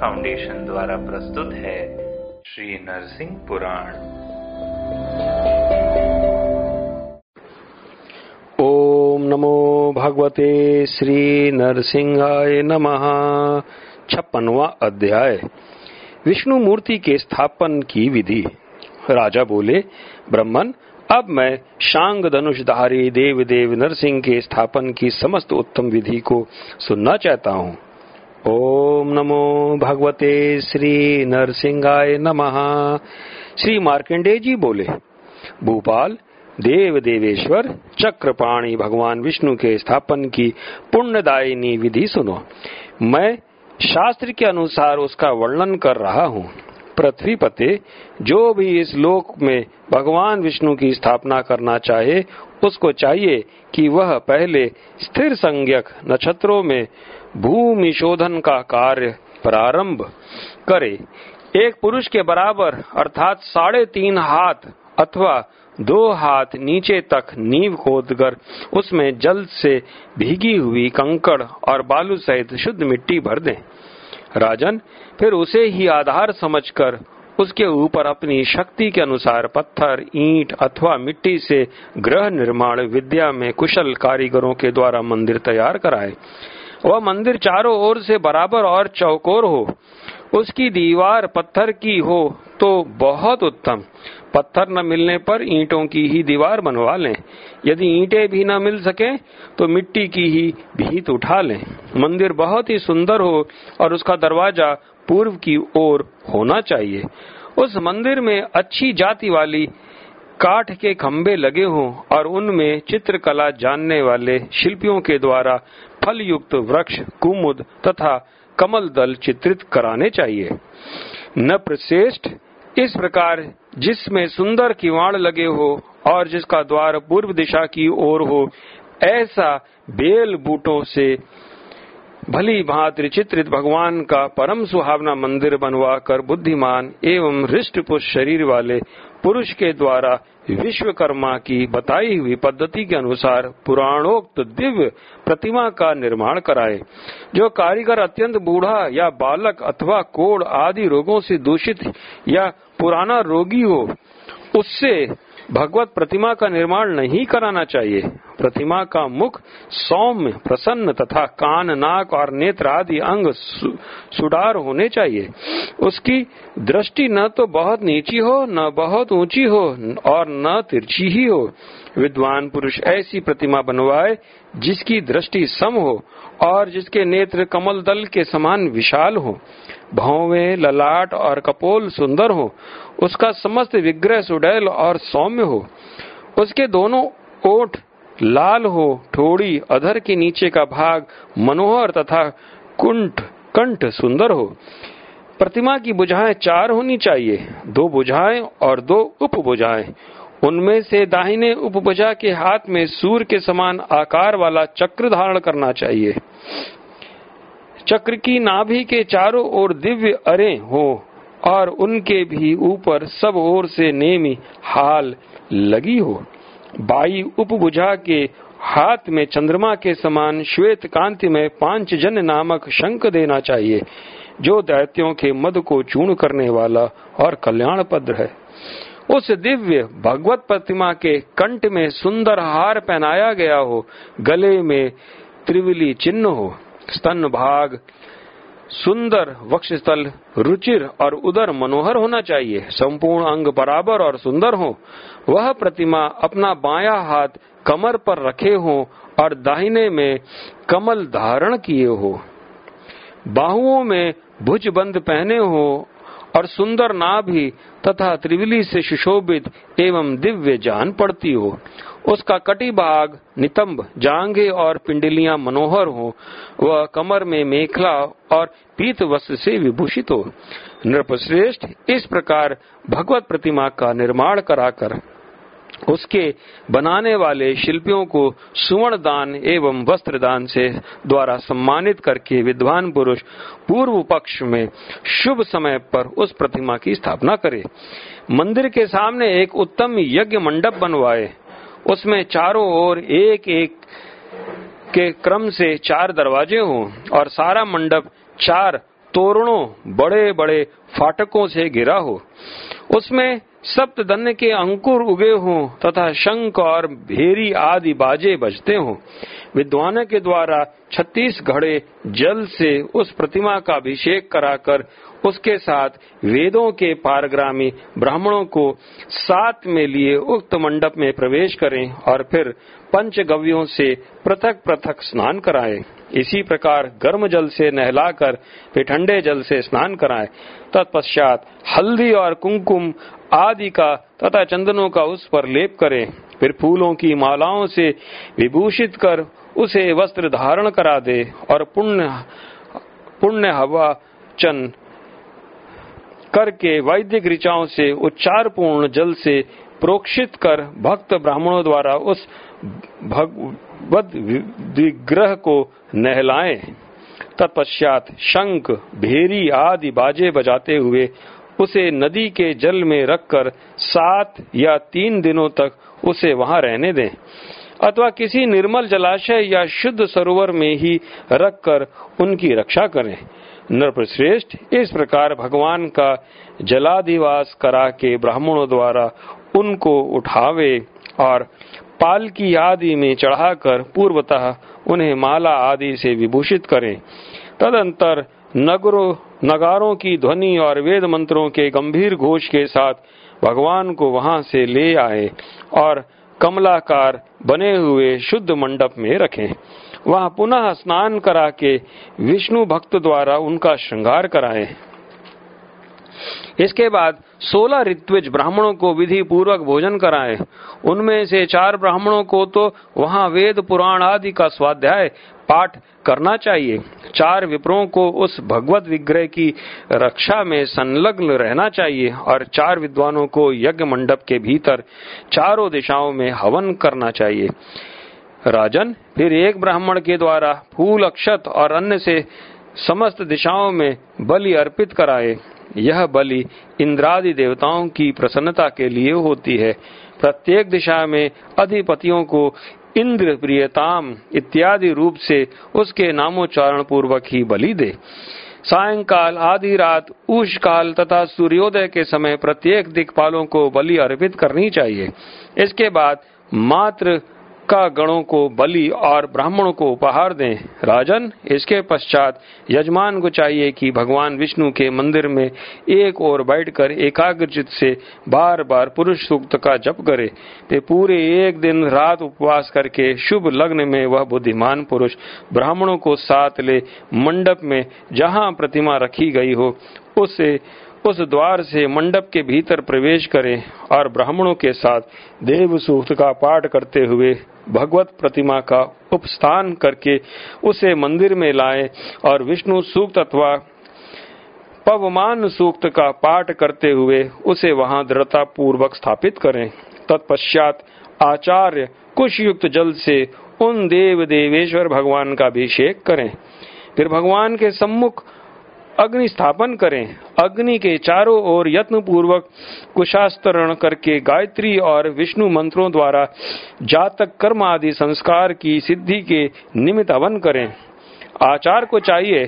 Foundation द्वारा प्रस्तुत है श्री नरसिंह पुराण। ओम नमो भगवते श्री नरसिंहाय नमः। छप्पनवा अध्याय। विष्णु मूर्ति के स्थापन की विधि। राजा बोले, ब्रह्मन, अब मैं शांग धनुषधारी देव देव नरसिंह के स्थापन की समस्त उत्तम विधि को सुनना चाहता हूँ। ओम नमो भगवते श्री नरसिंहाय नमः। श्री मार्कंडेय जी बोले, भूपाल, देव देवेश्वर, चक्रपाणी भगवान विष्णु के स्थापन की पुण्यदायिनी विधि सुनो। मैं शास्त्र के अनुसार उसका वर्णन कर रहा हूँ। पृथ्वी पते जो भी इस लोक में भगवान विष्णु की स्थापना करना चाहे उसको चाहिए कि वह पहले स्थिर संज्ञक नक्षत्रों में भूमि शोधन का कार्य प्रारंभ करे। एक पुरुष के बराबर, अर्थात साढ़े तीन हाथ अथवा दो हाथ नीचे तक नींव खोदकर उसमें जल से भीगी हुई कंकड़ और बालू सहित शुद्ध मिट्टी भर दें। राजन, फिर उसे ही आधार समझकर उसके ऊपर अपनी शक्ति के अनुसार पत्थर, ईंट अथवा मिट्टी से ग्रह निर्माण, विद्या में कुशल कारीगरों के द्वारा मंदिर तैयार कराए। वह मंदिर चारों ओर से बराबर और चौकोर हो। उसकी दीवार पत्थर की हो तो बहुत उत्तम। पत्थर न मिलने पर ईंटों की ही दीवार बनवा लें। यदि ईंटें भी न मिल सके तो मिट्टी की ही भीत उठा लें। मंदिर बहुत ही सुंदर हो और उसका दरवाज़ा पूर्व की ओर होना चाहिए। उस मंदिर में अच्छी जाति वाली काठ के खंभे लगे हों और उनमें चित्रकला जानने वाले शिल्पियों के द्वारा फल युक्त वृक्ष, कुमुद तथा कमल दल चित्रित कराने चाहिए। न प्रश्रेष्ठ इस प्रकार जिसमें सुंदर किवाड़ लगे हो और जिसका द्वार पूर्व दिशा की ओर हो, ऐसा बेल बूटों से भली भांति चित्रित भगवान का परम सुहावना मंदिर बनवा कर बुद्धिमान एवं हृष्ट पुष्ट शरीर वाले पुरुष के द्वारा विश्वकर्मा की बताई हुई पद्धति के अनुसार पुराणोक्त दिव्य प्रतिमा का निर्माण कराए, जो कारीगर अत्यंत बूढ़ा या बालक अथवा कोड़ आदि रोगों से दूषित या पुराना रोगी हो, उससे भगवत प्रतिमा का निर्माण नहीं कराना चाहिए। प्रतिमा का मुख सौम्य, प्रसन्न तथा कान, नाक और नेत्र आदि अंग सुडार होने चाहिए। उसकी दृष्टि न तो बहुत नीची हो, न बहुत ऊँची हो और न तिरछी ही हो। विद्वान पुरुष ऐसी प्रतिमा बनवाए जिसकी दृष्टि सम हो और जिसके नेत्र कमल दल के समान विशाल हो। भौवे, ललाट और कपोल सुंदर हो। उसका समस्त विग्रह सुडैल और सौम्य हो। उसके दोनों ओठ लाल हो, ठोड़ी, अधर के नीचे का भाग, मनोहर तथा कुंठ, कंठ सुंदर हो। प्रतिमा की बुझाएँ चार होनी चाहिए, दो बुझाएँ और दो उप बुझाएँ उनमें से दाहिने उपभुजा के हाथ में सूर्य के समान आकार वाला चक्र धारण करना चाहिए। चक्र की नाभि के चारों ओर दिव्य अरे हो और उनके भी ऊपर सब ओर से नेमी हाल लगी हो। बाई उपभुजा के हाथ में चंद्रमा के समान श्वेत कांति में पाँच जन नामक शंख देना चाहिए, जो दैत्यों के मद को चूर्ण करने वाला और कल्याण पद्र है। उस दिव्य भगवत प्रतिमा के कंठ में सुंदर हार पहनाया गया हो, गले में त्रिवली चिन्ह हो, स्तन भाग सुंदर वक्षस्थल, रुचिर और उदर मनोहर होना चाहिए। संपूर्ण अंग बराबर और सुंदर हो। वह प्रतिमा अपना बाया हाथ कमर पर रखे हो और दाहिने में कमल धारण किए हो। बाहुओं में भुज बंद पहने हो और सुंदर नाभि तथा त्रिवली से सुशोभित एवं दिव्य जान पड़ती हो। उसका कटी भाग नितंब, जांघे और पिंडलियाँ मनोहर हो, वह कमर में मेखला और पीत वस्त्र से विभूषित हो। नृपश्रेष्ठ इस प्रकार भगवत प्रतिमा का निर्माण कराकर उसके बनाने वाले शिल्पियों को सुवर्ण दान एवं वस्त्र दान से द्वारा सम्मानित करके विद्वान पुरुष पूर्व पक्ष में शुभ समय पर उस प्रतिमा की स्थापना करे। मंदिर के सामने एक उत्तम यज्ञ मंडप बनवाए। उसमें चारों ओर एक एक के क्रम से चार दरवाजे हों और सारा मंडप चार तोरणों बड़े बड़े फाटकों से घिरा हो। उसमें सप्त के अंकुर उगे हों तथा शंख और भेरी आदि बाजे बजते हों। विद्वान के द्वारा छत्तीस घड़े जल से उस प्रतिमा का अभिषेक कराकर उसके साथ वेदों के पारग्रामी ब्राह्मणों को साथ में लिए उक्त मंडप में प्रवेश करें और फिर पंच गव्यों से पृथक पृथक स्नान कराएँ। इसी प्रकार गर्म जल से नहलाकर फिर ठंडे जल से स्नान कराएँ। तत्पश्चात हल्दी और कुंकुम आदि का तथा चंदनों का उस पर लेप करें फिर फूलों की मालाओं से विभूषित कर उसे वस्त्र धारण करा दे और पुण्य पुण्य हवा चन करके वैदिक ऋचाओं से उच्चार पूर्ण जल से प्रोक्षित कर भक्त ब्राह्मणों द्वारा उस भगवत विग्रह को नहलाएँ। तत्पश्चात शंख, भेरी आदि बाजे बजाते हुए उसे नदी के जल में रखकर सात या तीन दिनों तक उसे वहाँ रहने दें। अथवा किसी निर्मल जलाशय या शुद्ध सरोवर में ही रखकर उनकी रक्षा करें। नरपश्रेष्ठ इस प्रकार भगवान का जलाधिवास करा के ब्राह्मणों द्वारा उनको उठावे और पालकी आदि में चढ़ाकर पूर्वतः उन्हें माला आदि से विभूषित करें। तदंतर नगरों, नगारों की ध्वनि और वेद मंत्रों के गंभीर घोष के साथ भगवान को वहाँ से ले आए और कमलाकार बने हुए शुद्ध मंडप में रखें वहाँ पुनः स्नान करा के विष्णु भक्त द्वारा उनका श्रृंगार कराएँ इसके बाद सोलह ऋत्विज ब्राह्मणों को विधि पूर्वक भोजन कराएँ। उनमें से चार ब्राह्मणों को तो वहाँ वेद पुराण आदि का स्वाध्याय पाठ करना चाहिए। चार विप्रों को उस भगवत विग्रह की रक्षा में संलग्न रहना चाहिए और चार विद्वानों को यज्ञ मंडप के भीतर चारों दिशाओं में हवन करना चाहिए। राजन, फिर एक ब्राह्मण के द्वारा फूल, अक्षत और अन्य से समस्त दिशाओं में बलि अर्पित कराए। यह बलि इंद्रादि देवताओं की प्रसन्नता के लिए होती है। प्रत्येक दिशा में अधिपतियों को इंद्र प्रियताम इत्यादि रूप से उसके नामोच्चारण पूर्वक ही बलि दे। सायंकाल, आधी रात उष काल तथा सूर्योदय के समय प्रत्येक दिक्पालों को बलि अर्पित करनी चाहिए। इसके बाद मात्र का गणों को बलि और ब्राह्मणों को उपहार दें। राजन, इसके पश्चात यजमान को चाहिए कि भगवान विष्णु के मंदिर में एक ओर बैठकर एकाग्रचित से बार बार पुरुष सूक्त का जप करे। ते पूरे एक दिन रात उपवास करके शुभ लग्न में वह बुद्धिमान पुरुष ब्राह्मणों को साथ ले मंडप में जहाँ प्रतिमा रखी गई हो, उसे उस द्वार से मंडप के भीतर प्रवेश करें और ब्राह्मणों के साथ देव सूक्त का पाठ करते हुए भगवत प्रतिमा का उपस्थान करके उसे मंदिर में लाए और विष्णु सूक्त अथवा पवमान सूक्त का पाठ करते हुए उसे वहाँ दृढ़ता पूर्वक स्थापित करें। तत्पश्चात आचार्य कुश युक्त जल से उन देव देवेश्वर भगवान का अभिषेक करें। फिर भगवान के सम्मुख अग्नि स्थापन करें। अग्नि के चारों ओर यत्न पूर्वक कुशास्तरण करके गायत्री और विष्णु मंत्रों द्वारा जातक कर्म आदि संस्कार की सिद्धि के निमित्त हवन करें। आचार को चाहिए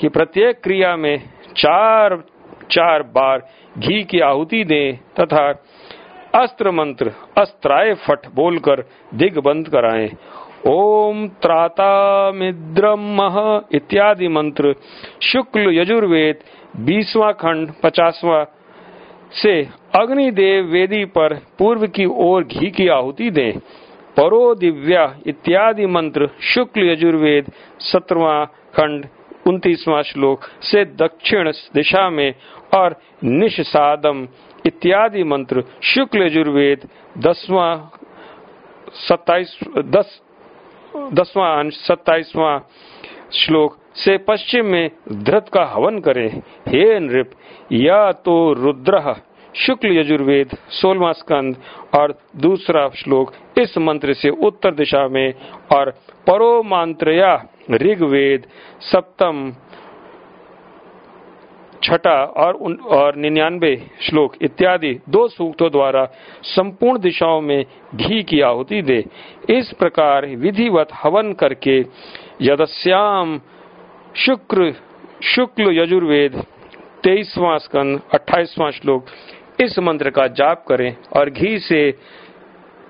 कि प्रत्येक क्रिया में चार चार बार घी की आहुति दें तथा अस्त्र मंत्र, अस्त्राय फट बोलकर दिग्बंध कराएँ ओम त्रातामिद्रम इत्यादि मंत्र। शुक्ल यजुर्वेद, बीसवा खंड, पचासवा। से अग्निदेव वेदी पर पूर्व की ओर घी की आहुति दें। परो दिव्या इत्यादि मंत्र, शुक्ल यजुर्वेद, सत्रवा खंड, उन्तीसवा श्लोक से दक्षिण दिशा में और निषसादम इत्यादि मंत्र, शुक्ल यजुर्वेद, दसवा, सत्ताईस, दस दसवां अंश, सत्ताईसवां श्लोक, से पश्चिम में धृत का हवन करें। हे नृप, या तो रुद्र, शुक्ल यजुर्वेद, सोलवा स्कंद, और दूसरा श्लोक, इस मंत्र से उत्तर दिशा में, और परो मंत्र या ऋग्वेद, सप्तम छठा और और निन्यानवे श्लोक इत्यादि दो सूक्तों द्वारा संपूर्ण दिशाओं में घी की आहुति दे। इस प्रकार विधिवत हवन करके यदस्याम शुक्र, शुक्ल यजुर्वेद तेईसवां स्कंद, अट्ठाईसवां श्लोक इस मंत्र का जाप करें और घी से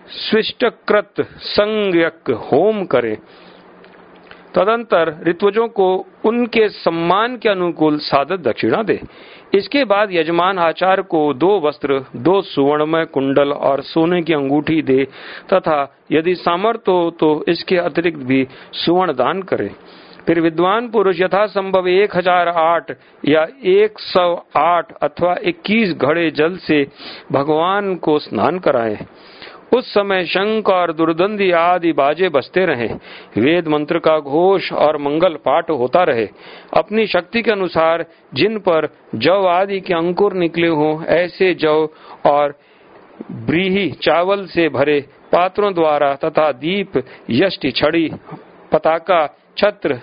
स्विष्टकृत संज्ञक होम करें। तदंतर ऋत्वजों को उनके सम्मान के अनुकूल साधक दक्षिणा दे। इसके बाद यजमान आचार्य को दो वस्त्र, दो सुवर्णमय कुंडल और सोने की अंगूठी दे तथा यदि सामर्थ्य हो तो इसके अतिरिक्त भी सुवर्ण दान करे। फिर विद्वान पुरुष यथा संभव एक हज़ार आठ या एक सौ आठ अथवा इक्कीस घड़े जल से भगवान को स्नान कराएँ। उस समय शंख और दुर्दंधी आदि बाजे बजते रहे। वेद मंत्र का घोष और मंगल पाठ होता रहे। अपनी शक्ति के अनुसार जिन पर जव आदि के अंकुर निकले हों, ऐसे जव और ब्रीही चावल से भरे पात्रों द्वारा तथा दीप, यष्टि, छड़ी, पताका, छत्र,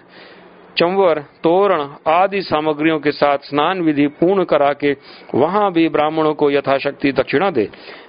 चंवर, तोरण आदि सामग्रियों के साथ स्नान विधि पूर्ण करा के वहाँ भी ब्राह्मणों को यथाशक्ति दक्षिणा दे।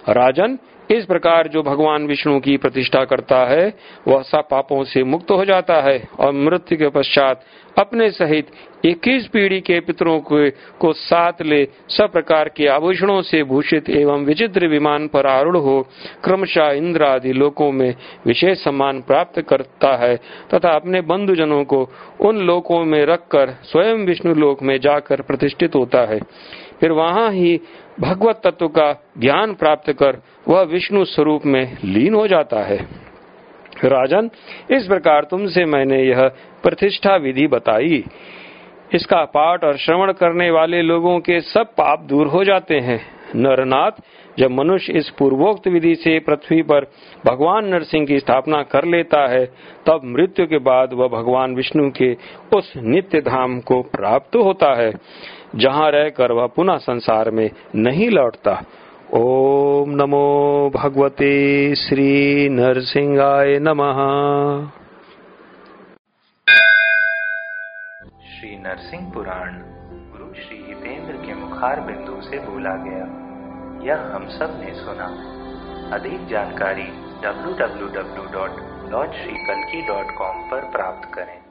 राजन इस प्रकार जो भगवान विष्णु की प्रतिष्ठा करता है वह सब पापों से मुक्त हो जाता है और मृत्यु के पश्चात अपने सहित इक्कीस पीढ़ी के पितरों को, को साथ ले सब प्रकार के आभूषणों से भूषित एवं विचित्र विमान पर आरूढ़ हो क्रमशः इंद्र आदि लोकों में विशेष सम्मान प्राप्त करता है तथा अपने बंधुजनों को उन लोकों में रखकर स्वयं विष्णु लोक में जाकर प्रतिष्ठित होता है। फिर वहाँ ही भगवत तत्व का ज्ञान प्राप्त कर वह विष्णु स्वरूप में लीन हो जाता है। राजन, इस प्रकार तुमसे मैंने यह प्रतिष्ठा विधि बताई। इसका पाठ और श्रवण करने वाले लोगों के सब पाप दूर हो जाते हैं। नरनाथ, जब मनुष्य इस पूर्वोक्त विधि से पृथ्वी पर भगवान नरसिंह की स्थापना कर लेता है, तब मृत्यु के बाद वह भगवान विष्णु के उस नित्य धाम को प्राप्त होता है। जहाँ रहकर वह पुनः संसार में नहीं लौटता। ओम नमो भगवते श्री नरसिंहाय नमः। श्री नरसिंह पुराण गुरु श्री हितेंद्र के मुखार बिंदु से बोला गया। यह हम सबने सुना। अधिक जानकारी www.lordshrikalki.com पर प्राप्त करें।